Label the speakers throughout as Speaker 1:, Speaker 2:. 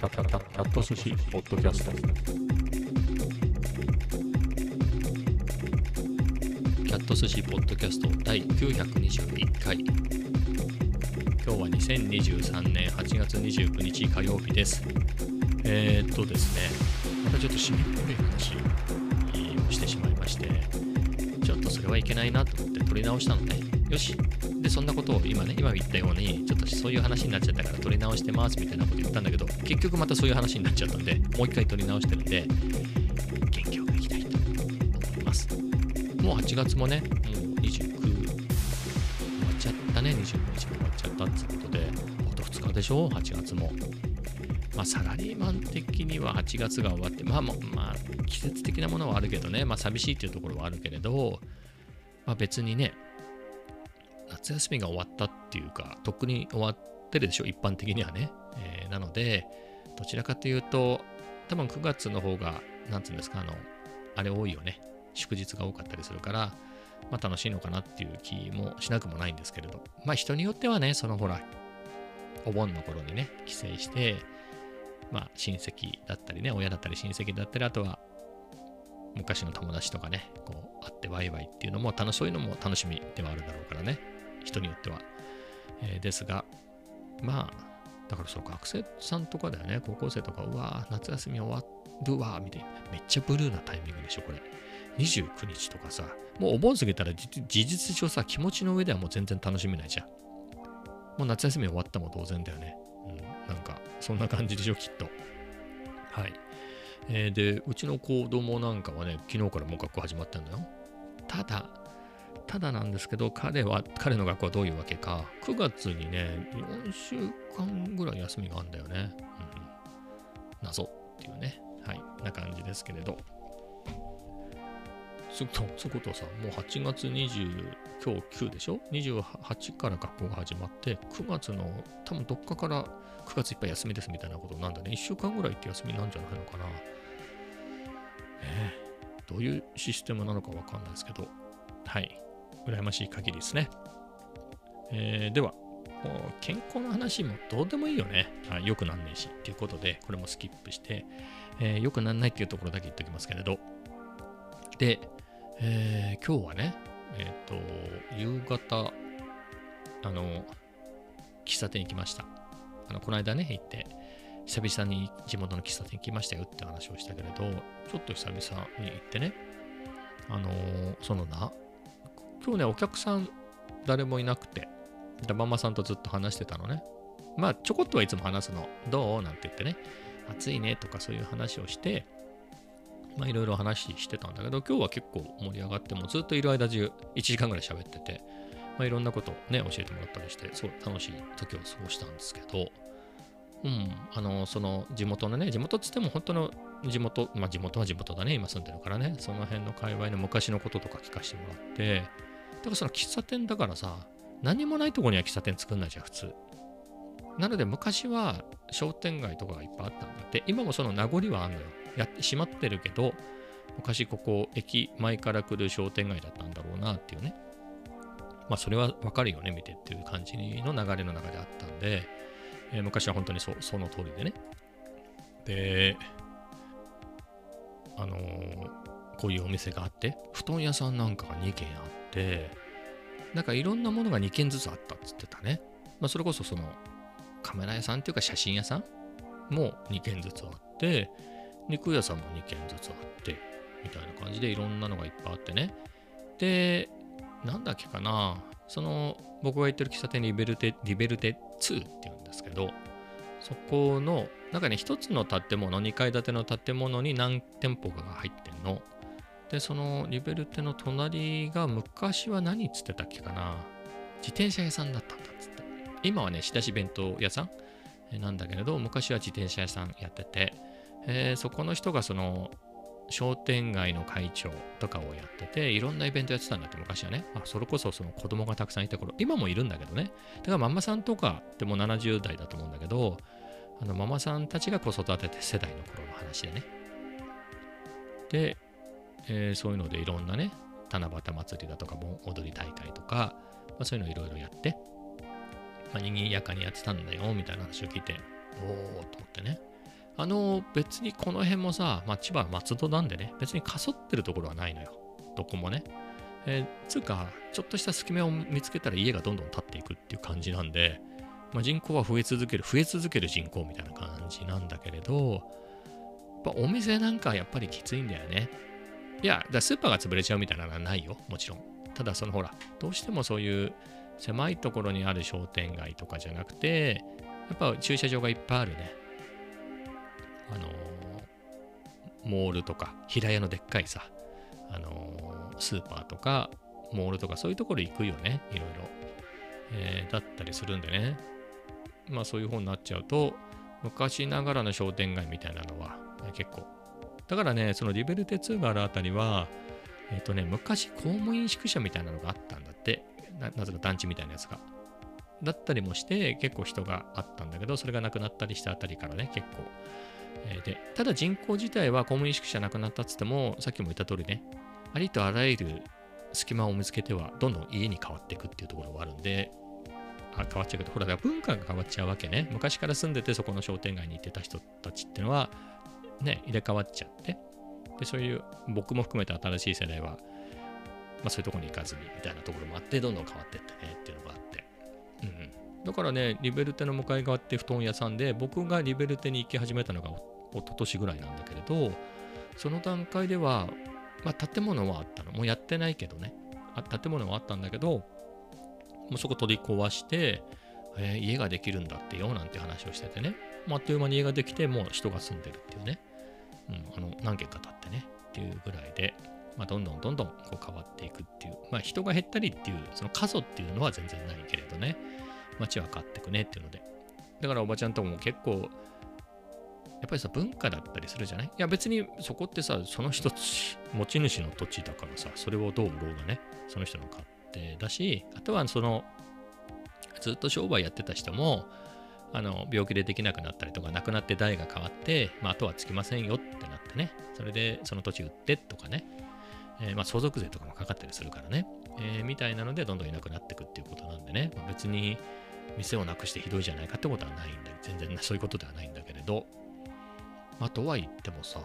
Speaker 1: キャキャキャキャット寿司ポッドキャスト。
Speaker 2: キャット寿司ポッドキャスト第921回。今日は2023年8月29日火曜日です。えー、っとですねまたちょっと締めっぽい話をしてしまいましてちょっとそれはいけないなと思って撮り直したのねよしでそんなことを今ね今言ったようにちょっとそういう話になっちゃったから撮り直してますみたいなこと言ったんだけど結局またそういう話になっちゃったんでもう一回撮り直してるんで元気よくいきたいと思います。もう8月もねもう29終わっちゃったね29日も終わっちゃったってことであと2日でしょ？8月も。まあ、サラリーマン的には8月が終わって、まあ、まあ、季節的なものはあるけどね、まあ、寂しいっていうところはあるけれど、まあ、別にね、夏休みが終わったっていうか、とっくに終わってるでしょ、一般的にはね。えー、なので、どちらかというと、多分9月の方が、なんつうんですか、あの、あれ多いよね。祝日が多かったりするから、まあ楽しいのかなっていう気もしなくもないんですけれど、まあ人によってはね、そのほら、お盆の頃にね、帰省して、まあ親戚だったりね、親だったり親戚だったり、あとは昔の友達とかね、こう会ってワイワイっていうのも楽しそういうのも楽しみではあるだろうからね。人によっては。えー、ですが、まあ、だからその学生さんとかだよね、高校生とか、うわ夏休み終わるわみたいな。めっちゃブルーなタイミングでしょ、これ。29日とかさ、もうお盆過ぎたら事実上さ、気持ちの上ではもう全然楽しめないじゃん。もう夏休み終わったも同然だよね。うん、なんか、そんな感じでしょ、きっと。はい。えー、で、うちの子供なんかはね、昨日からもう学校始まったんだよ。ただ、ただなんですけど、彼は、彼の学校はどういうわけか、9月にね、4週間ぐらい休みがあるんだよね。うん、謎っていうね。はい。な感じですけれど。そういうことさ、もう8月20、今日9でしょ ?28 から学校が始まって、9月の多分どっかから9月いっぱい休みですみたいなことなんだね。1週間ぐらいって休みなんじゃないのかな。ねどういうシステムなのかわかんないですけど、はい。羨ましい限りですね。えー、では、健康の話もどうでもいいよね。あよくなんねえし。っていうことで、これもスキップして、えー、よくなんないっていうところだけ言っておきますけれど。で、えー、今日はね、えっ、と、夕方、あの、喫茶店行きました。あの、この間ね、行って、久々に地元の喫茶店行きましたよって話をしたけれど、ちょっと久々に行ってね、あのそのな、今日ね、お客さん誰もいなくて、ママさんとずっと話してたのね。まあ、ちょこっとはいつも話すの。どう？なんて言ってね。暑いねとかそういう話をして、まあ、いろいろ話してたんだけど、今日は結構盛り上がって、もずっといる間中、1時間ぐらい喋ってて、まあ、いろんなことをね、教えてもらったりして、すごい楽しい時を過ごしたんですけど、うん、あの、その地元のね、地元っつっても本当の地元、まあ地元は地元だね、今住んでるからね、その辺の界隈の昔のこととか聞かせてもらって、からその喫茶店だからさ、何もないとこには喫茶店作んないじゃん、普通。なので昔は商店街とかがいっぱいあったんだって、今もその名残はあるのよ。やってしまってるけど、昔ここ駅前から来る商店街だったんだろうなっていうね。まあそれはわかるよね、見てっていう感じの流れの中であったんで、えー、昔は本当にそその通りでね。で、あのー、こういうお店があって、布団屋さんなんかが2軒あって、なんかいろんなものが2軒ずつあったっつってたね。まあ、それこそそのカメラ屋さんっていうか写真屋さんも2軒ずつあって、肉屋さんも2軒ずつあって、みたいな感じでいろんなのがいっぱいあってね。で、なんだっけかな、その僕が行ってる喫茶店リベルテ、リベルテ2って言うんですけど、そこの、なんかね、一つの建物、2階建ての建物に何店舗かが入ってんの。で、そのリベルテの隣が昔は何っつってたっけかな。自転車屋さんだったんだっつって。今はね、仕出し弁当屋さん？なんだけれど、昔は自転車屋さんやってて、え、そこの人がその商店街の会長とかをやってて、いろんなイベントやってたんだって昔はね。あ、それこそその子供がたくさんいた頃、今もいるんだけどね。だからママさんとかっても70代だと思うんだけど、あのママさんたちが子育てて世代の頃の話でね。で、えー、そういうのでいろんなね、七夕祭りだとかも踊り大会とか、まあ、そういうのいろいろやって、まあ、賑やかにやってたんだよ、みたいな話を聞いて、おーと思ってね。あの、別にこの辺もさ、まあ、千葉松戸なんでね、別にかそってるところはないのよ。どこもね。えー、つうか、ちょっとした隙間を見つけたら家がどんどん建っていくっていう感じなんで、まあ、人口は増え続ける、増え続ける人口みたいな感じなんだけれど、やっぱお店なんかやっぱりきついんだよね。いや、だスーパーが潰れちゃうみたいなのはないよ、もちろん。ただ、そのほら、どうしてもそういう狭いところにある商店街とかじゃなくて、やっぱ駐車場がいっぱいあるね。あのー、モールとか、平屋のでっかいさ、あのー、スーパーとか、モールとかそういうところ行くよね、いろいろ。えー、だったりするんでね。まあそういう方になっちゃうと、昔ながらの商店街みたいなのは、ね、結構。だからね、そのリベルテ2があるあたりは、えっ、ー、とね、昔公務員宿舎みたいなのがあったんだって。ななぜか団地みたいなやつが。だったりもして、結構人があったんだけど、それがなくなったりしたあたりからね、結構。えー、で、ただ人口自体は公務員宿舎なくなったっつっても、さっきも言った通りね、ありとあらゆる隙間を見つけては、どんどん家に変わっていくっていうところがあるんで、あ変わっちゃうけど、ほら、だから文化が変わっちゃうわけね。昔から住んでて、そこの商店街に行ってた人たちっていうのは、ね、入れ替わっちゃって、で、そういう、僕も含めた新しい世代は、まあ、そういうとこに行かずに、みたいなところもあって、どんどん変わっていってね、っていうのがあって。うん。だからね、リベルテの向かい側って布団屋さんで、僕がリベルテに行き始めたのが一昨年ぐらいなんだけれど、その段階では、まあ、建物はあったの。もうやってないけどね。あ建物はあったんだけど、もうそこ取り壊して、えー、家ができるんだってよなんて話をしててね、ま、あっという間に家ができて、もう人が住んでるっていうね、うん、あの何軒か経ってね、っていうぐらいで、まあ、どんどんどんどんこう変わっていくっていう、まあ、人が減ったりっていう、その過疎っていうのは全然ないけれどね、街は変わってくねっていうので、だからおばちゃんとも結構、やっぱりさ、文化だったりするじゃない？いや別にそこってさ、その一つ、持ち主の土地だからさ、それをどう売ろうがね、その人の勝手だし、あとはその、ずっと商売やってた人も、あの病気でできなくなったりとか、亡くなって代が変わって、まあ、あとはつきませんよってなってね、それでその土地売ってとかね、えー、まあ、相続税とかもかかったりするからね、えー、みたいなのでどんどんいなくなっていくっていうことなんでね、まあ、別に店をなくしてひどいじゃないかってことはないんだ全然そういうことではないんだけれど、まあ、とは言ってもさ、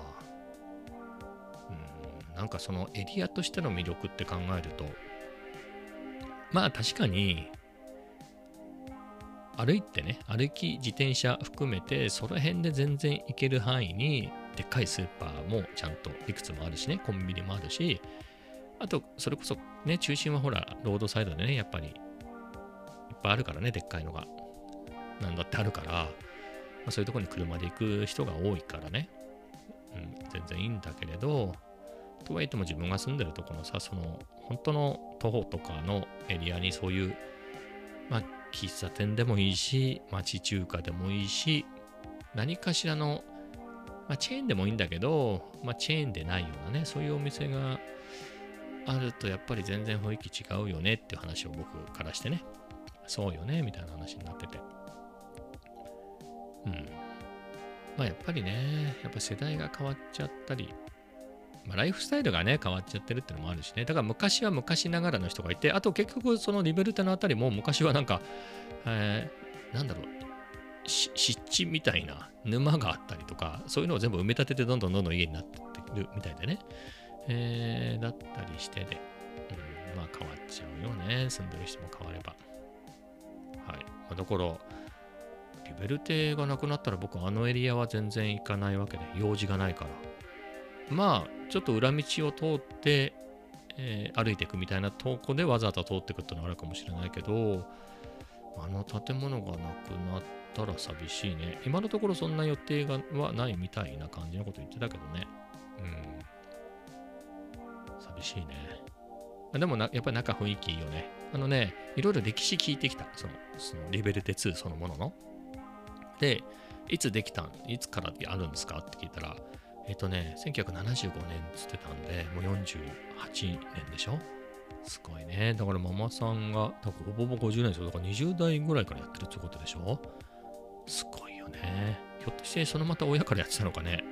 Speaker 2: うん、なんかそのエリアとしての魅力って考えると、まあ確かに、歩いてね、歩き、自転車含めて、その辺で全然行ける範囲に、でっかいスーパーもちゃんといくつもあるしね、コンビニもあるし、あと、それこそね、中心はほら、ロードサイドでね、やっぱり、いっぱいあるからね、でっかいのが。なんだってあるから、まあ、そういうとこに車で行く人が多いからね、うん、全然いいんだけれど、とはいっても自分が住んでるところのさ、その、本当の徒歩とかのエリアにそういう、まあ、喫茶店でもいいし、町中華でもいいし、何かしらの、まあ、チェーンでもいいんだけど、まあ、チェーンでないようなね、そういうお店があるとやっぱり全然雰囲気違うよねっていう話を僕からしてね、そうよね、みたいな話になってて。うん。まあやっぱりね、やっぱ世代が変わっちゃったり、まあ、ライフスタイルがね、変わっちゃってるってのもあるしね。だから昔は昔ながらの人がいて、あと結局そのリベルテのあたりも昔はなんか、えー、なんだろう、湿地みたいな沼があったりとか、そういうのを全部埋め立ててどんどんどんどん家になってるみたいでね。えー、だったりしてで、うん、まあ変わっちゃうよね。住んでる人も変われば。はい。まあ、だから、リベルテがなくなったら僕あのエリアは全然行かないわけで、用事がないから。まあ、ちょっと裏道を通って、えー、歩いていくみたいなとこでわざわざ通っていくってのはあるかもしれないけど、あの建物がなくなったら寂しいね。今のところそんな予定がはないみたいな感じのこと言ってたけどね。うん。寂しいね。でもな、やっぱり中雰囲気いいよね。あのね、いろいろ歴史聞いてきた。その、そのリベルテ2そのものの。で、いつできたんいつからあるんですかって聞いたら、えっ、ー、とね、1975年つってたんで、もう48年でしょ？すごいね。だからママさんが、ほぼほぼ50年ですよ。だから20代ぐらいからやってるってことでしょ？すごいよね。ひょっとしてそのまた親からやってたのかね？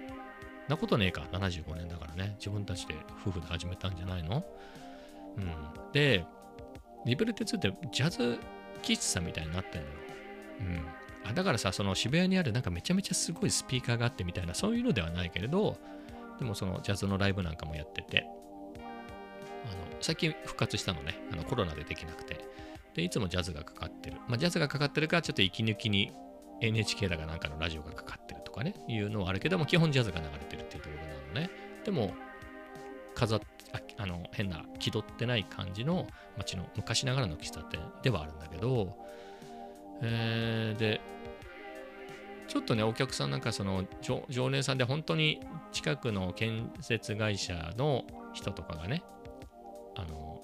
Speaker 2: なことねえか。75年だからね。自分たちで夫婦で始めたんじゃないの？うん。で、リベルテ2ってジャズ喫茶みたいになってんのよ。うん。あだからさ、その渋谷にあるなんかめちゃめちゃすごいスピーカーがあってみたいな、そういうのではないけれど、でもそのジャズのライブなんかもやってて、あの最近復活したのね、あのコロナでできなくて。で、いつもジャズがかかってる。まあ、ジャズがかかってるから、ちょっと息抜きに NHK だかなんかのラジオがかかってるとかね、いうのはあるけども、基本ジャズが流れてるっていうところなのね。でも、飾っああの変な気取ってない感じの街の昔ながらの喫茶店ではあるんだけど、えー、でちょっとねお客さんなんかその常連さんで本当に近くの建設会社の人とかがねあの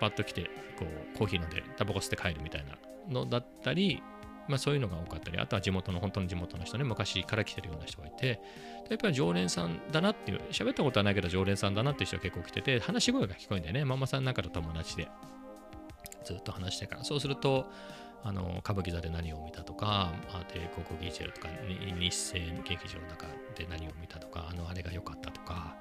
Speaker 2: パッと来てこうコーヒー飲んでタバコ吸って帰るみたいなのだったりまあそういうのが多かったり、あとは地元の、本当の地元の人ね、昔から来てるような人がいて、やっぱり常連さんだなっていう、喋ったことはないけど常連さんだなっていう人が結構来てて、話し声が聞こえんだよね、ママさんの中の友達で。ずっと話してから。そうすると、あの歌舞伎座で何を見たとか、あ帝国劇場とか、日清劇場の中で何を見たとか、あのあれが良かったとか、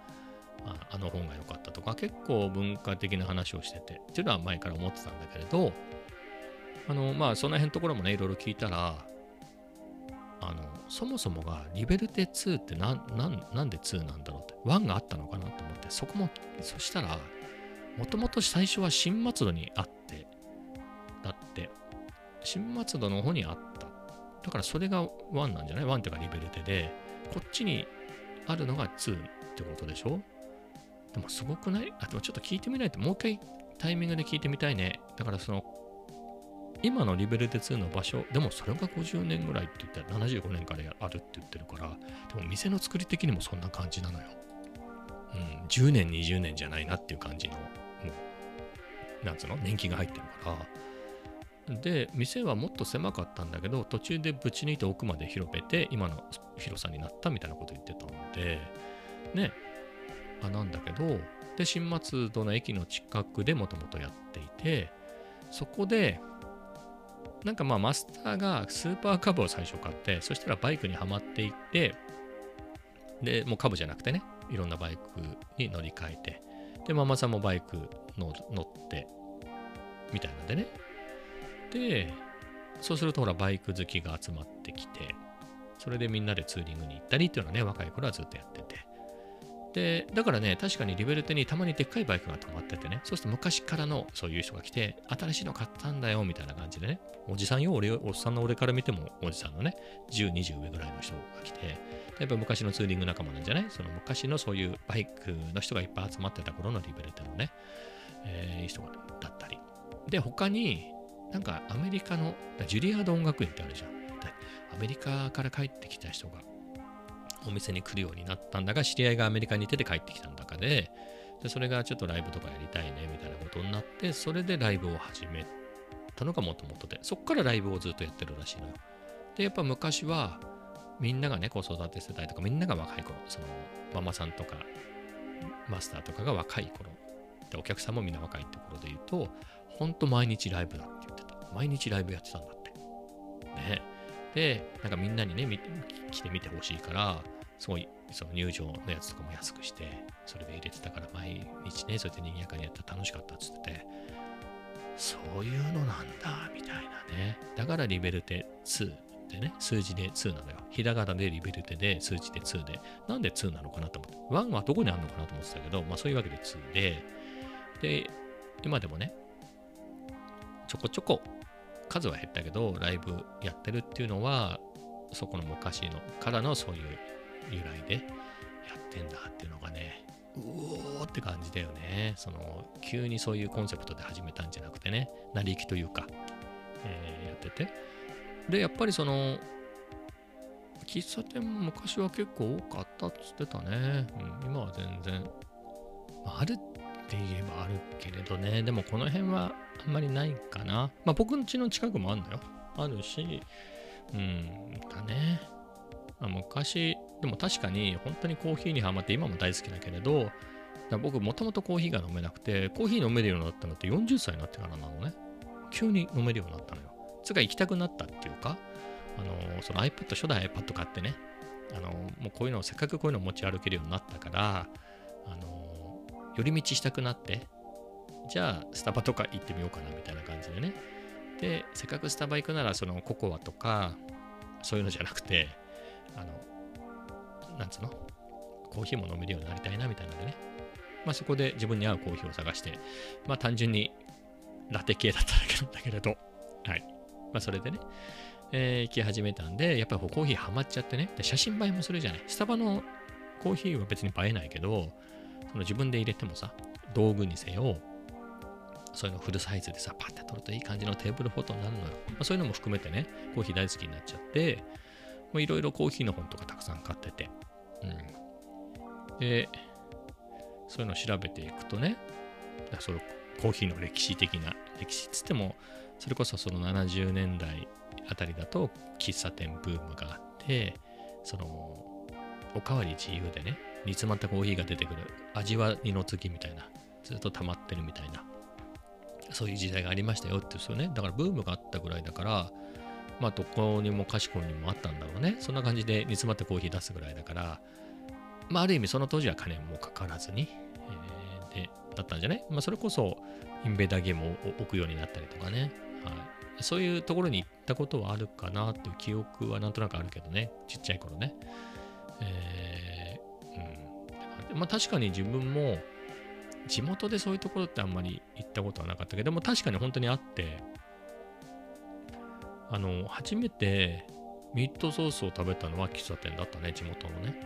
Speaker 2: ああの本が良かったとか、結構文化的な話をしてて、っていうのは前から思ってたんだけれど、あの、まあ、その辺のところもね、いろいろ聞いたら、あの、そもそもがリベルテ2ってなんなんなんで2なんだろうって、1があったのかなと思って、そこも、そしたら、もともと最初は新松戸にあって、だって、新松戸の方にあった。だからそれが1なんじゃない ?1 っていうかリベルテで、こっちにあるのが2ってことでしょ？でもすごくない？あ、でもちょっと聞いてみないと、もう一回タイミングで聞いてみたいね。だからその今のリベルテ2の場所、でもそれが50年ぐらいって言ったら75年からあるって言ってるから、でも店の作り的にもそんな感じなのよ。うん、10年、20年じゃないなっていう感じの、もう、なんつうの、年季が入ってるから。で、店はもっと狭かったんだけど、途中でぶち抜いて奥まで広めて、今の広さになったみたいなこと言ってたので、ね、あ、なんだけど、で、新松戸の駅の近くでもともとやっていて、そこで、なんかまあマスターがスーパーカブを最初買って、そしたらバイクにはまっていって、で、もうカブじゃなくてね、いろんなバイクに乗り換えて、で、ママさんもバイク乗って、みたいなんでね。で、そうするとほら、バイク好きが集まってきて、それでみんなでツーリングに行ったりっていうのはね、若い頃はずっとやってて。で、だからね、確かにリベルテにたまにでっかいバイクが止まっててね、そうすると昔からのそういう人が来て、新しいの買ったんだよ、みたいな感じでね、おじさんよ、俺、おっさんの俺から見ても、おじさんのね、10、20上ぐらいの人が来て、やっぱ昔のツーリング仲間なんじゃない？その昔のそういうバイクの人がいっぱい集まってた頃のリベルテのね、えー、人だったり。で、他に、なんかアメリカの、ジュリアード音楽院ってあるじゃん。アメリカから帰ってきた人がお店に来るようになったんだが、知り合いがアメリカにいて帰ってきたんだかで、でそれがちょっとライブとかやりたいねみたいなことになって、それでライブを始めたのがもともとで、そっからライブをずっとやってるらしいのよ。で、やっぱ昔は、みんながね、子育て世代とか、みんなが若い頃、その、ママさんとか、マスターとかが若い頃、で、お客さんもみんな若いって頃で言うと、ほんと毎日ライブだって言って。毎日ライブやってたんだって。ね。で、なんかみんなにね、来てみてほしいから、すごい、その入場のやつとかも安くして、それで入れてたから、毎日ね、そうやって賑やかにやったら楽しかったっつってて、そういうのなんだ、みたいなね。だからリベルテ2ってね、数字で2なのよ。ひらがなでリベルテで、数字で2で、なんで2なのかなと思って、1はどこにあるのかなと思ってたけど、まあそういうわけで2で、で、今でもね、ちょこちょこ数は減ったけど、ライブやってるっていうのは、そこの昔のからのそういう由来でやってんだっていうのがね、うおーって感じだよね。その、急にそういうコンセプトで始めたんじゃなくてね、成り行きというか、えー、やってて。で、やっぱりその、喫茶店昔は結構多かったっつってたね。うん、今は全然、あるっって言えばあるけれどね、でもこの辺はあんまりないかな。まあ僕ん家の近くもあるんだよ。あるし、うん、だね。まあ、昔、でも確かに本当にコーヒーにハマって今も大好きだけれど、僕もともとコーヒーが飲めなくて、コーヒー飲めるようになったのって40歳になってからなのね。急に飲めるようになったのよ。つか行きたくなったっていうか、あの、その iPad、初代 iPad 買ってね、あの、もうこういうのを、せっかくこういうのを持ち歩けるようになったから、あの、寄り道したくなって、じゃあスタバとか行ってみようかなみたいな感じでね。でせっかくスタバ行くならそのココアとかそういうのじゃなくてあのなんつうの？コーヒーも飲めるようになりたいなみたいなのでねまあそこで自分に合うコーヒーを探してまあ単純にラテ系だっただけなんだけれどはいまあそれでねえー行き始めたんで、やっぱりコーヒーハマっちゃってね、で写真映えもするじゃない。スタバのコーヒーは別に映えないけど、その自分で入れてもさ、道具にせよ、そういうのフルサイズでさ、パッて撮るといい感じのテーブルフォトになるのよ。まあ、そういうのも含めてね、コーヒー大好きになっちゃって、いろいろコーヒーの本とかたくさん買ってて、うん。で、そういうのを調べていくとね、だからそのコーヒーの歴史的な、歴史っつっても、それこそその70年代あたりだと喫茶店ブームがあって、その、おかわり自由でね、煮詰まったコーヒーが出てくる、味は二の次みたいな、ずっと溜まってるみたいな、そういう時代がありましたよってですよね。だからブームがあったぐらいだから、まあどこにもかしこにもあったんだろうね。そんな感じで煮詰まったコーヒー出すぐらいだから、まあある意味その当時は金もかからずに、えーで、だったんじゃない？まあそれこそインベーダーゲームを置くようになったりとかね。はい、そういうところに行ったことはあるかなっていう記憶はなんとなくあるけどね。ちっちゃい頃ね。えーうん。まあ確かに自分も地元でそういうところってあんまり行ったことはなかったけど、も確かに本当にあって、あの、初めてミートソースを食べたのは喫茶店だったね、地元のね。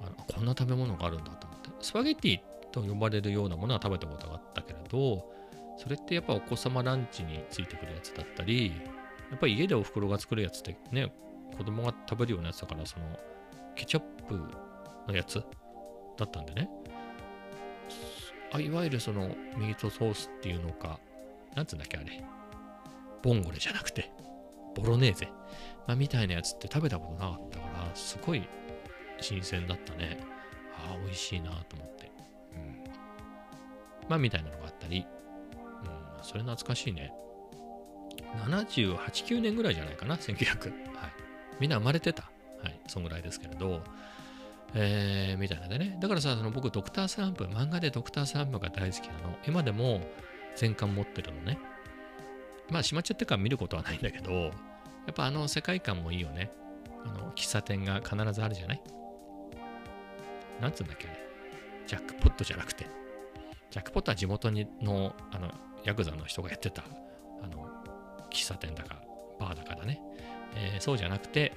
Speaker 2: うん、あのこんな食べ物があるんだと思って。スパゲッティと呼ばれるようなものは食べたことがあったけれど、それってやっぱお子様ランチについてくるやつだったり、やっぱり家でお袋が作るやつってね、子供が食べるようなやつだから、その、ケチャップのやつだったんでね。あいわゆるそのミートソースっていうのか、なんつうんだっけあれ。ボンゴレじゃなくて、ボロネーゼ、まあ、みたいなやつって食べたことなかったから、すごい新鮮だったね。ああ、美味しいなと思って。うん。まあ、みたいなのがあったり、うん、それ懐かしいね。78、9年ぐらいじゃないかな、1900。はい。みんな生まれてた。はい。そんぐらいですけれど、えー、みたいなでね。だからさ、その僕、ドクタースランプ、漫画でドクタースランプが大好きなの。今でも全巻持ってるのね。まあ、しまっちゃってから見ることはないんだけど、やっぱあの世界観もいいよね。あの、喫茶店が必ずあるじゃない？なんつうんだっけあれ？ジャックポットじゃなくて。ジャックポットは地元にの、あの、ヤクザの人がやってた、あの、喫茶店だか、バーだかだね。えーそうじゃなくて、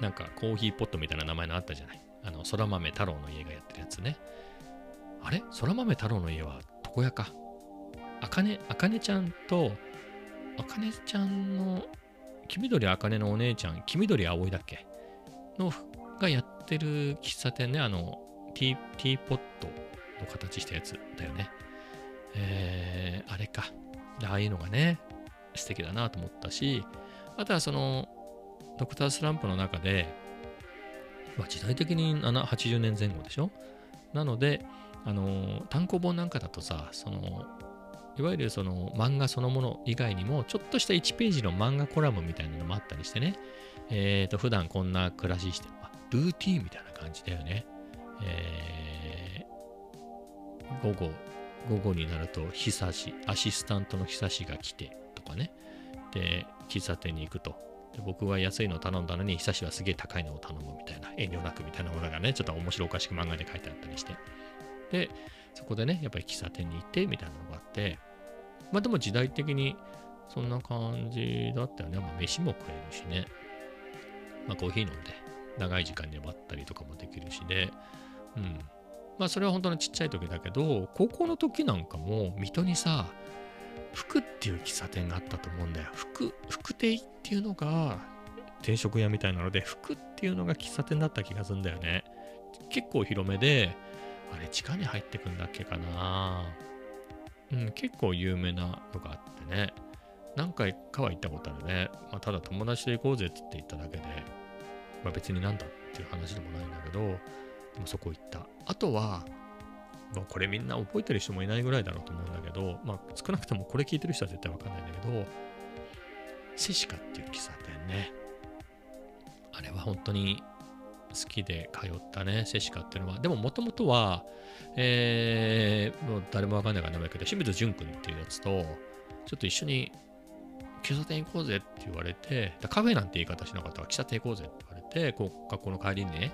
Speaker 2: なんかコーヒーポットみたいな名前のあったじゃない？あの、空豆太郎の家がやってるやつね。あれ？空豆太郎の家は床屋か。あかね、あかねちゃんと、あかねちゃんの、黄緑あかねのお姉ちゃん、黄緑葵だっけ？の、がやってる喫茶店ね、あの、ティー、ティーポットの形したやつだよね。えー、あれか。ああいうのがね、素敵だなと思ったし、あとはその、ドクタースランプの中で、まあ、時代的に80年前後でしょ？なので、あの、単行本なんかだとさ、その、いわゆるその漫画そのもの以外にも、ちょっとした1ページの漫画コラムみたいなのもあったりしてね、えっ、と、普段こんな暮らしして、ルーティーンみたいな感じだよね。えー午後、午後になると、久し、アシスタントの久しが来てとかね。で、喫茶店に行くと。で僕は安いのを頼んだのに、久しはすげえ高いのを頼むみたいな、遠慮なくみたいなものがね、ちょっと面白おかしく漫画で書いてあったりして。で、そこでね、やっぱり喫茶店に行ってみたいなのがあって、まあでも時代的にそんな感じだったよね。まあ飯も食えるしね。まあコーヒー飲んで長い時間粘ったりとかもできるしで、うん。まあそれは本当のちっちゃい時だけど、高校の時なんかも水戸にさ、福っていう喫茶店があったと思うんだよ。福、福亭っていうのが定食屋みたいなので、福っていうのが喫茶店だった気がするんだよね。結構広めで、あれ地下に入ってくんだっけかなうん、結構有名なのがあってね。何回かは行ったことあるね。まあ、ただ友達と行こうぜって言っただけで、まあ、別になんだっていう話でもないんだけど、でもそこ行った。あとは、まあ、これみんな覚えてる人もいないぐらいだろうと思うんだけど、まあ、少なくともこれ聞いてる人は絶対わかんないんだけど、セシカっていう喫茶店ね。あれは本当に好きで通ったね、セシカっていうのは。でももともとは、えー、もう誰もわかんないから名前だけど、清水淳君っていうやつと、ちょっと一緒に喫茶店行こうぜって言われて、カフェなんて言い方しなかったから喫茶店行こうぜって言われて、こう学校の帰りにね、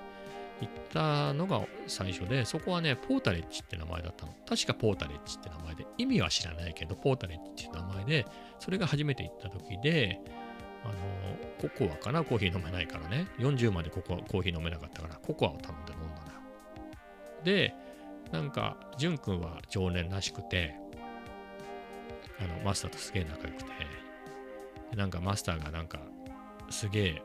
Speaker 2: 行ったのが最初で、そこはね、ポータレッジって名前だったの。確かポータレッジって名前で、意味は知らないけど、ポータレッジって名前で、それが初めて行った時で、あの、ココアかな？コーヒー飲めないからね。40までココアコーヒー飲めなかったから、ココアを頼んで飲んだの。で、なんか、ジュン君は常連らしくて、あの、マスターとすげえ仲良くて、なんかマスターがなんか、すげえ、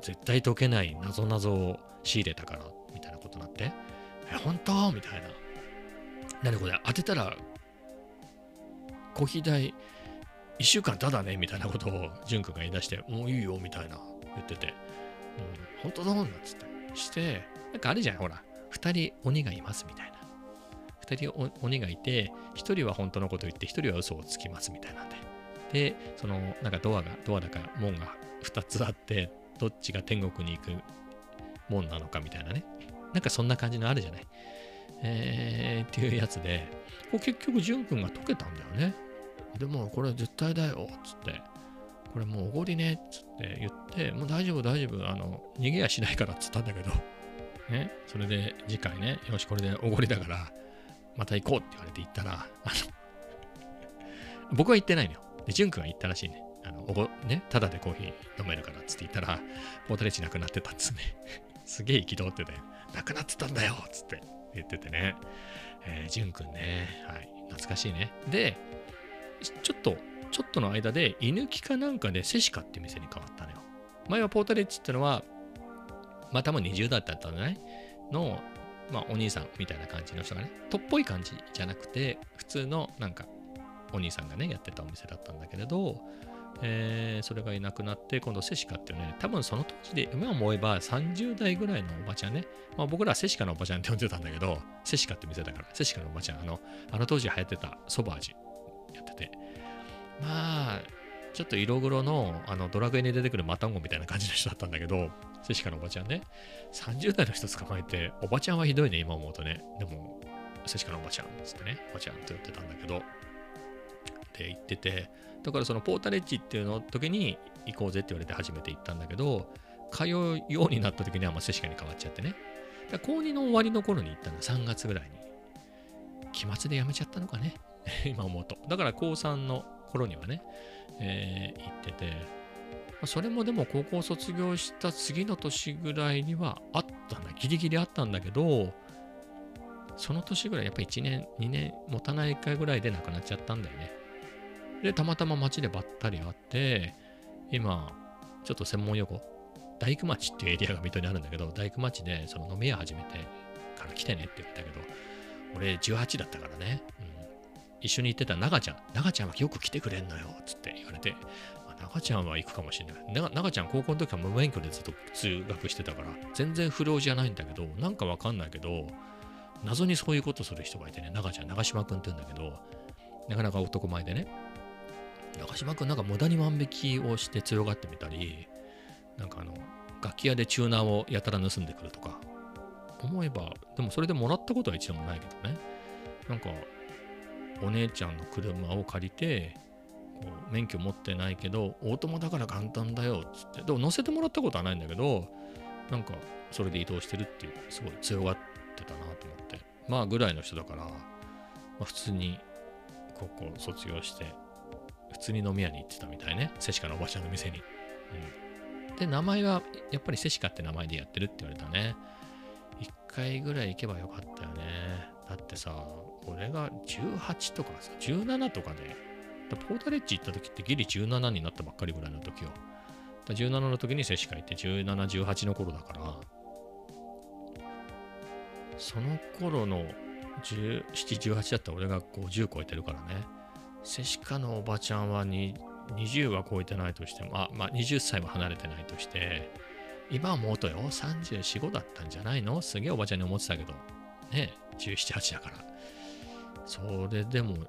Speaker 2: 絶対解けない謎々を仕入れたから、みたいなことになって、え、本当？みたいな。何これ、当てたら、コーヒー代1週間ただね？みたいなことを淳君が言い出して、もういいよみたいな言ってて、うん、本当だもんなっつってして、なんかあるじゃん、ほら、2人鬼がいますみたいな。2人鬼がいて、1人は本当のこと言って、1人は嘘をつきますみたいなんで。で、その、なんかドアが、ドアだから門が2つあって、どっちが天国に行く門なのかみたいなね。なんかそんな感じのあるじゃない。えー、っていうやつで、こう結局、淳君が解けたんだよね。でもこれ絶対だよ、つって。これもうおごりね、つって言って、もう大丈夫、大丈夫、あの、逃げやしないからっつったんだけど、ね、それで次回ね、よし、これでおごりだから、また行こうって言われて行ったら、あの僕は行ってないのよ。で、ジュン君が行ったらしいね。あの、おご、ね、ただでコーヒー飲めるからっつって言ったら、ポータレッジなくなってたっつね。すげえ憤ってて、なくなってたんだよっつって言っててね。えー、ジュン君ね、はい、懐かしいね。で、ちょっと、ちょっとの間で、居抜きかなんかでセシカって店に変わったのよ。前はポータレッジってのは、まあ多分20代だったんじゃないの、まあお兄さんみたいな感じの人がね、とっぽい感じじゃなくて、普通のなんかお兄さんがね、やってたお店だったんだけれど、えー、それがいなくなって、今度セシカっていうね、多分その当時で、今思えば30代ぐらいのおばちゃんね、まあ僕らセシカのおばちゃんって呼んでたんだけど、セシカって店だから、セシカのおばちゃん、あの、あの当時流行ってたソバ味やってて、まあ、ちょっと色黒のあのドラクエに出てくるマタンゴみたいな感じの人だったんだけど、セシカのおばちゃんね、30代の人捕まえて、おばちゃんはひどいね、今思うとね。でも、セシカのおばちゃんつってね、おばちゃんって言ってたんだけど、って言ってて、だからそのポータレッジっていうの時に行こうぜって言われて初めて行ったんだけど、通うようになった時にはもうセシカに変わっちゃってね。高2の終わりの頃に行ったの3月ぐらいに。期末で辞めちゃったのかね？今思うと。だから高3の頃にはね、えー、行ってて、それもでも高校卒業した次の年ぐらいにはあったんだ。ギリギリあったんだけど、その年ぐらい、やっぱ1年、2年持たないかぐらいで亡くなっちゃったんだよね。で、たまたま街でばったり会って、今、ちょっと専門用語、大工町っていうエリアが水戸にあるんだけど、大工町でその飲み屋始めてから来てねって言ったけど、俺18だったからね、うん、一緒に行ってた長ちゃん、長ちゃんはよく来てくれんのよ、つって言われて、まあ長ちゃんは行くかもしれない。長ちゃん高校の時は無免許でずっと通学してたから、全然不良じゃないんだけど、なんかわかんないけど、謎にそういうことする人がいてね、長ちゃん、長島くんって言うんだけど、なかなか男前でね、長島くんなんか無駄に万引きをして強がってみたり、なんかあの、楽器屋でチューナーをやたら盗んでくるとか、思えば、でもそれでもらったことは一度もないけどね、なんか、お姉ちゃんの車を借りて、免許持ってないけど、オートマだから簡単だよっつって、でも乗せてもらったことはないんだけど、なんかそれで移動してるっていう、すごい強がってたなと思って、まあぐらいの人だから、まあ、普通に高校卒業して、普通に飲み屋に行ってたみたいね、セシカのおばちゃんの店に。うん、で、名前はやっぱりセシカって名前でやってるって言われたね。一回ぐらい行けばよかったよね。だってさ、俺が18とかさ、17とかで、ポータレッジ行った時ってギリ17になったばっかりぐらいの時よ。17の時に接種会って17、18の頃だから、その頃の17、18だったら俺が50超えてるからね。接種科のおばちゃんは20は超えてないとしても、あ、まあ20歳も離れてないとして、今思うとよ、34、5だったんじゃないの？すげえおばちゃんに思ってたけど。ね、17、8だから。それでも、やっ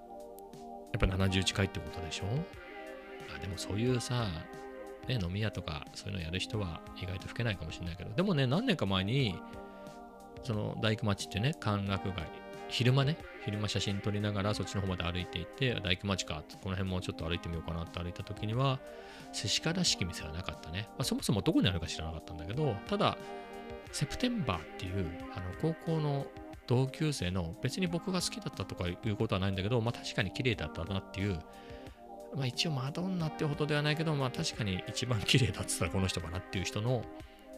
Speaker 2: ぱ70近いってことでしょ？あでもそういうさ、ね、飲み屋とかそういうのやる人は意外と吹けないかもしれないけど、でもね、何年か前に、その大工町ってね、歓楽街、昼間ね、昼間写真撮りながらそっちの方まで歩いていって、大工町か、この辺もちょっと歩いてみようかなって歩いた時には、寿司からしき店はなかったね。まあ、そもそもどこにあるか知らなかったんだけど、ただ、セプテンバーっていうあの高校の同級生の別に僕が好きだったとかいうことはないんだけど、まあ確かに綺麗だったなっていう、まあ一応マドンナってほどではないけど、まあ確かに一番綺麗だったらこの人かなっていう人の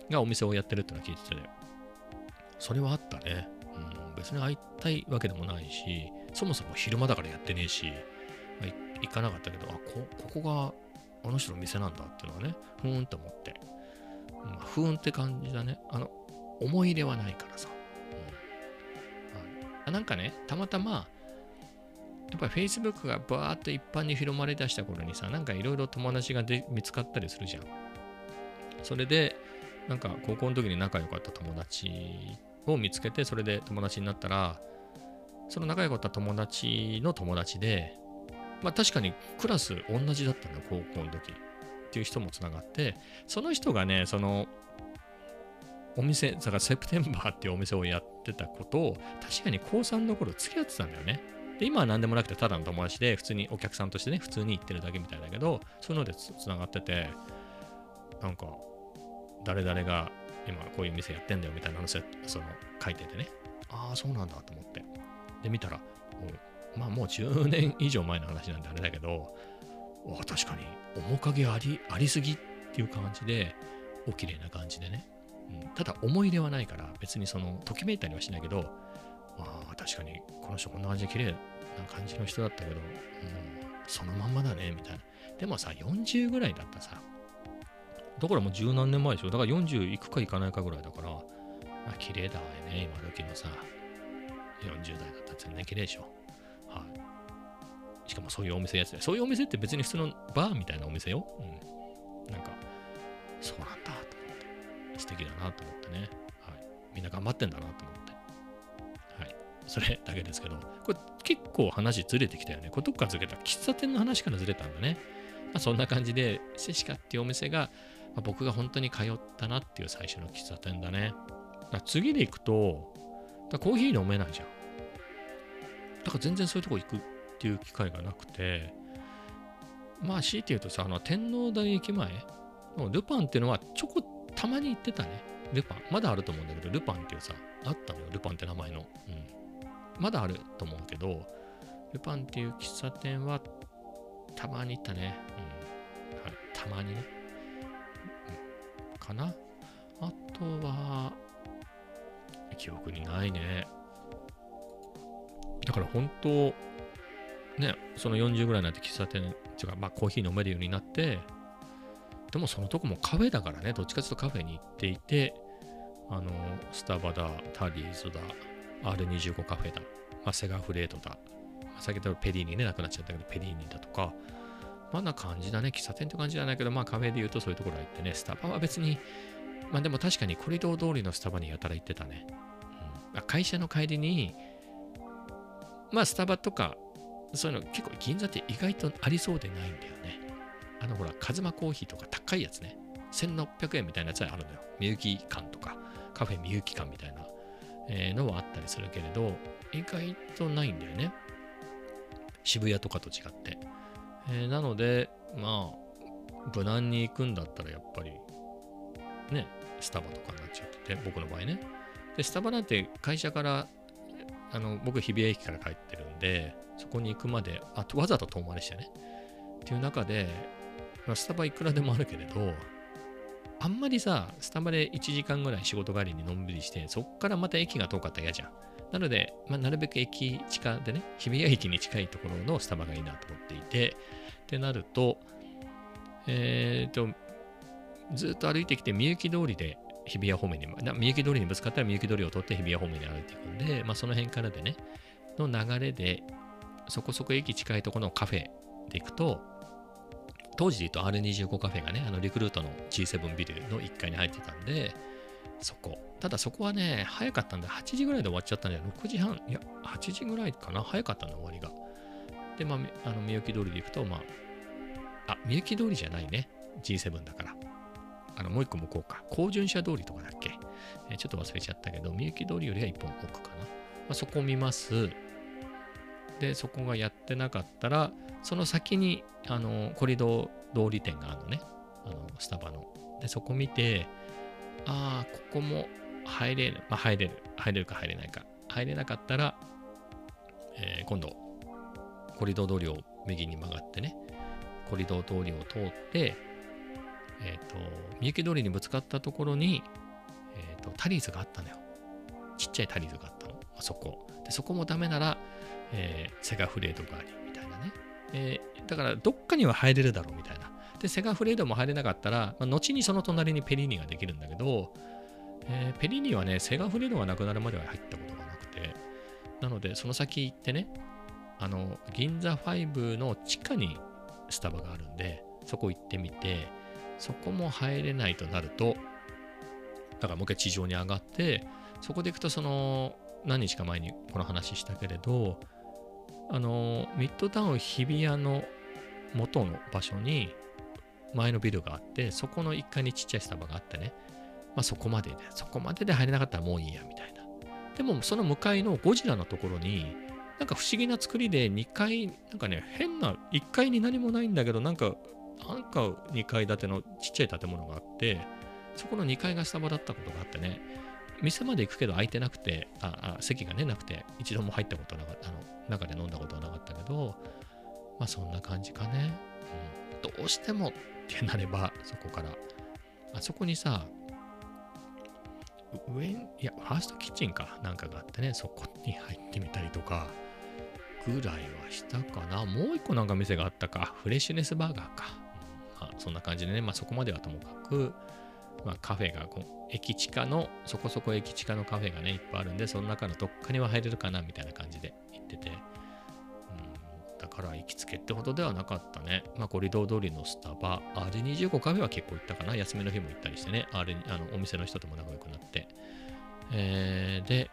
Speaker 2: がお店をやってるってのは聞いてて、それはあったね。別に会いたいわけでもないし、そもそも昼間だからやってねえし、まあ、行かなかったけど、あこ、ここがあの人の店なんだっていうのはね、ふーんと思って。まあ、ふーんって感じだね。あの、思い入れはないからさ。うんはいあなんかね、たまたま、やっぱり Facebook がバーっと一般に広まりだした頃にさ、なんかいろいろ友達がで見つかったりするじゃん。それで、なんか高校の時に仲良かった友達を見つけて、それで友達になったら、その仲良かった友達の友達で、まあ確かにクラス同じだったのよ、高校の時。っていう人もつながって、その人がね、その、お店、だからセプテンバーっていうお店をやってたことを、確かに高3の頃付き合ってたんだよね。で、今は何でもなくて、ただの友達で、普通にお客さんとしてね、普通に行ってるだけみたいだけど、そういうのでつながってて、なんか、誰々が今こういう店やってんだよみたいな話をその書いててね、ああ、そうなんだと思って。で、見たら、もうまあもう10年以上前の話なんであれだけど、確かに面影ありありすぎっていう感じで、お綺麗な感じでね。うん、ただ思い入れはないから、別にその、ときめいたりはしないけど、ああ、確かにこの人こんな感じで綺麗な感じの人だったけど、うん、そのまんまだね、みたいな。でもさ、40ぐらいだったさ。だからもう十何年前でしょ。だから40いくかいかないかぐらいだから、まあ綺麗だわよね、今時のさ。40代だったら全然綺麗でしょ。はい。しかもそういうお店やつで、そういうお店って別に普通のバーみたいなお店よ。うん。なんか、そうなんだと思って、素敵だなと思ってね。はい。みんな頑張ってんだなと思って。はい。それだけですけど、これ結構話ずれてきたよね。これどっからずれた？喫茶店の話からずれたんだね。まあ、そんな感じで、セシカっていうお店が、まあ、僕が本当に通ったなっていう最初の喫茶店だね。だ次で行くと、だコーヒー飲めないじゃん。だから全然そういうとこ行くっていう機会がなくて、まあ強いて言うとさ、あの天皇台駅前のルパンっていうのはちょこたまに行ってたね。ルパン。まだあると思うんだけど、ルパンっていうさ、あったのよ。ルパンって名前の。うん。まだあると思うけど、ルパンっていう喫茶店はたまに行ったね。うん。はい。たまにね。かな。あとは、記憶にないね。だから本当、ね、その40ぐらいになって喫茶店、違う、まあコーヒー飲めるようになって、でもそのとこもカフェだからね、どっちかというとカフェに行っていて、あの、スタバだ、タリーズだ、R25 カフェだ、まあ、セガフレートだ、先ほどペリーニね、なくなっちゃったけど、ペリーニだとか、まな感じだね、喫茶店って感じじゃないけど、まあカフェで言うとそういうところは行ってね、スタバは別に、まあでも確かにコリドー通りのスタバにやたら行ってたね。うん、会社の帰りに、まあスタバとか、そういうの結構銀座って意外とありそうでないんだよね。あのほら、カズマコーヒーとか高いやつね。1600円みたいなやつはあるのよ。みゆき館とか、カフェみゆき館みたいな、えーのはあったりするけれど、意外とないんだよね。渋谷とかと違って。えーなので、まあ、無難に行くんだったらやっぱり、ね、スタバとかになっちゃってて、僕の場合ね。で、スタバなんて会社から、あの、僕日比谷駅から帰ってるんで、そこに行くまで、あわざと遠回りしてね。っていう中で、まあ、スタバいくらでもあるけれど、あんまりさ、スタバで1時間ぐらい仕事帰りにのんびりして、そっからまた駅が遠かったら嫌じゃん。なので、まあ、なるべく駅近でね、日比谷駅に近いところのスタバがいいなと思っていて、ってなると、えっ、と、ずっと歩いてきて、みゆき通りで日比谷方面に、みゆき通りにぶつかったらみゆき通りを通って日比谷方面に歩いていくんで、まあ、その辺からでね、の流れで、そこそこ駅近いところのカフェで行くと、当時で言うと R25 カフェがね、あのリクルートの G7 ビルの1階に入ってたんで、そこ。ただそこはね、早かったんで、8時ぐらいで終わっちゃったんで、6時半、いや、8時ぐらいかな、早かったの、終わりが。で、まあ、あの、みゆき通りで行くと、まあ、あ、みゆき通りじゃないね。G7 だから。あの、もう一個向こうか。高順車通りとかだっけ、えちょっと忘れちゃったけど、みゆき通りよりは一本奥かな。まあ、そこを見ます。で、そこがやってなかったら、その先にあのコリドー通り店があるのね、あのスタバの。で、そこ見て、ああ、ここも入れる、まあ、入れる、入れるか入れないか。入れなかったら、えー今度、コリドー通りを右に曲がってね、コリドー通りを通って、えっ、と、みゆき通りにぶつかったところに、えっ、と、タリーズがあったのよ。ちっちゃいタリーズがあったの。あそこ。で、そこもダメなら、えーセガフレードがあり、みたいなね。えーだから、どっかには入れるだろう、みたいな。で、セガフレードも入れなかったら、まあ、後にその隣にペリーニができるんだけど、えーペリーニはね、セガフレードがなくなるまでは入ったことがなくて、なので、その先行ってね、あの、銀座5の地下にスタバがあるんで、そこ行ってみて、そこも入れないとなると、だからもう一回地上に上がって、そこで行くと、その、何日か前にこの話したけれど、あの、ミッドタウン日比谷の元の場所に、前のビルがあって、そこの1階にちっちゃいスタバがあってね、まあそこまでで、そこまでで入れなかったらもういいや、みたいな。でも、その向かいのゴジラのところに、なんか不思議な作りで2階、なんかね、変な、1階に何もないんだけど、なんか、なんか2階建てのちっちゃい建物があって、そこの2階がスタバだったことがあってね、店まで行くけど空いてなくて、ああ席がね、なくて、一度も入ったことなかった、あの、中で飲んだことはなかったけど、まあそんな感じかね。うん、どうしてもってなれば、そこから、あそこにさ、上、いや、ファーストキッチンかなんかがあってね、そこに入ってみたりとか、ぐらいはしたかな。もう一個なんか店があったか。フレッシュネスバーガーか。まあ、そんな感じでね、まあそこまではともかく、まあカフェがこう、駅地下の、そこそこ駅地下のカフェがね、いっぱいあるんで、その中のどっかには入れるかなみたいな感じで行ってて。から行きつけってほどではなかったね。まあコリドー通りのスタバ、R25 カフェは結構行ったかな。休みの日も行ったりしてね、R あのお店の人とも仲良くなって。えーで、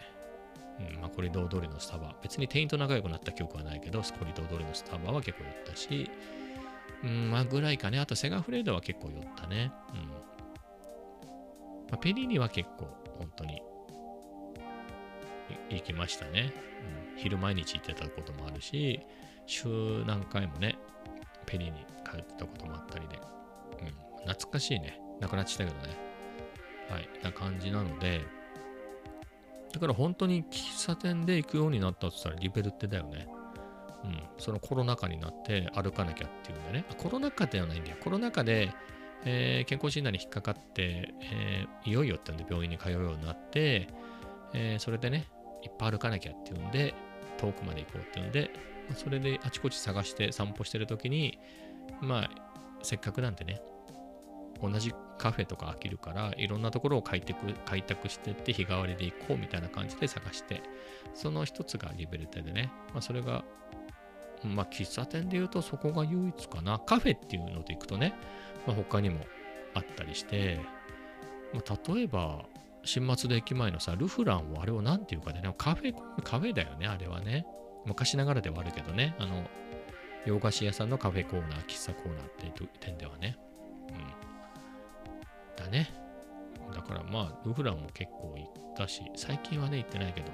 Speaker 2: うんまあ、コリドー通りのスタバ。別に店員と仲良くなった記憶はないけど、コリドー通りのスタバは結構寄ったし、うん、まあぐらいかね。あとセガフレードは結構寄ったね。うん。まあ、ペリーニは結構、本当に、行きましたね。うん。昼毎日行ってたこともあるし、週何回もね、ペリーに通ってたこともあったりで、うん。懐かしいね。なくなっちゃったけどね。はい。な感じなので、だから本当に喫茶店で行くようになったって言ったらリベルってだよね。うん。そのコロナ禍になって歩かなきゃっていうんでね。コロナ禍ではないんだよ。コロナ禍で、えー健康診断に引っかかって、えーいよいよってんで病院に通うようになって、えーそれでね、いっぱい歩かなきゃっていうんで、遠くまで行こうっていうんで、それであちこち探して散歩してるときに、まあ、せっかくなんでね、同じカフェとか飽きるから、いろんなところを開拓開拓してって日替わりで行こうみたいな感じで探して、その一つがリベルテでね、まあ、それが、まあ、喫茶店で言うとそこが唯一かな。カフェっていうので行くとね、まあ、他にもあったりして、まあ、例えば、新松戸駅前のさ、ルフランをあれをなんていうかね、カフェ、カフェだよね、あれはね。昔ながらではあるけどね、あの、洋菓子屋さんのカフェコーナー、喫茶コーナーっていう点ではね。うん。だね。だからまあ、ルフランも結構行ったし、最近はね、行ってないけど、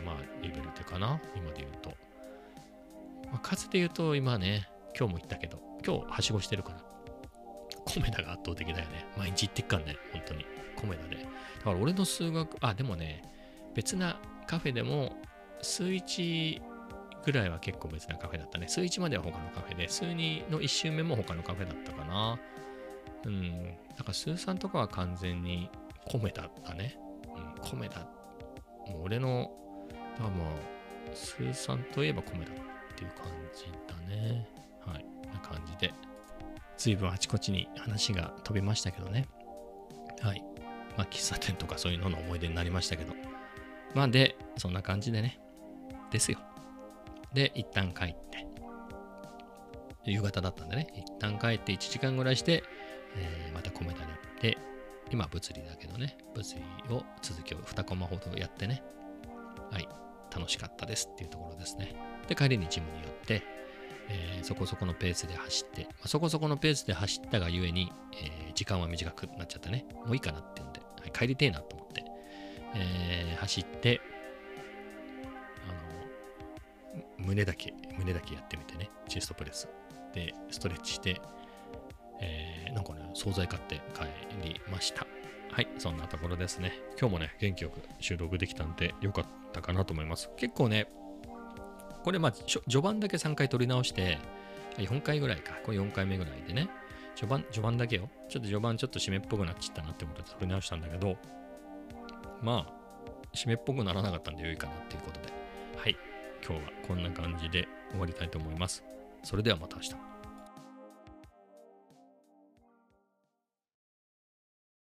Speaker 2: うん、まあ、リベルテかな、今で言うと。まあ、数で言うと、今ね、今日も行ったけど、今日はしごしてるから、コメダが圧倒的だよね。毎日行ってっかんね、本当に。コメダで。だから俺の数学、あ、でもね、別なカフェでも、数一ぐらいは結構別なカフェだったね。数1までは他のカフェで、数2の1周目も他のカフェだったかな。うん。だから数3とかは完全にコメだったね。うん、コメだ。もう俺の、だからまあ、数3といえばコメだっていう感じだね。はい。な感じで。随分あちこちに話が飛びましたけどね。はい。まあ、喫茶店とかそういうのの思い出になりましたけど。まあ、で、そんな感じでね。ですよ。で、一旦帰って。夕方だったんでね。一旦帰って1時間ぐらいして、えーまた米田に行って、今物理だけどね。物理を続きを2コマほどやってね。はい。楽しかったですっていうところですね。で、帰りにジムに寄って、えーそこそこのペースで走って、まあそこそこのペースで走ったがゆえに、えー時間は短くなっちゃったね。もういいかなっていうんで、はい、帰りてえなと思って、えー走って、胸だけ、胸だけやってみてね、チェストプレス。で、ストレッチして、えー、なんかね、惣菜買って帰りました。はい、そんなところですね。今日もね、元気よく収録できたんで、よかったかなと思います。結構ね、これまあ、序盤だけ3回撮り直して、4回ぐらいか。これ4回目ぐらいでね。序盤、序盤だけよ。ちょっと序盤ちょっと締めっぽくなっちゃったなってことで撮り直したんだけど、まあ、締めっぽくならなかったんで良いかなっていうことで。今日はこんな感じで終わりたいと思います。それではまた明日。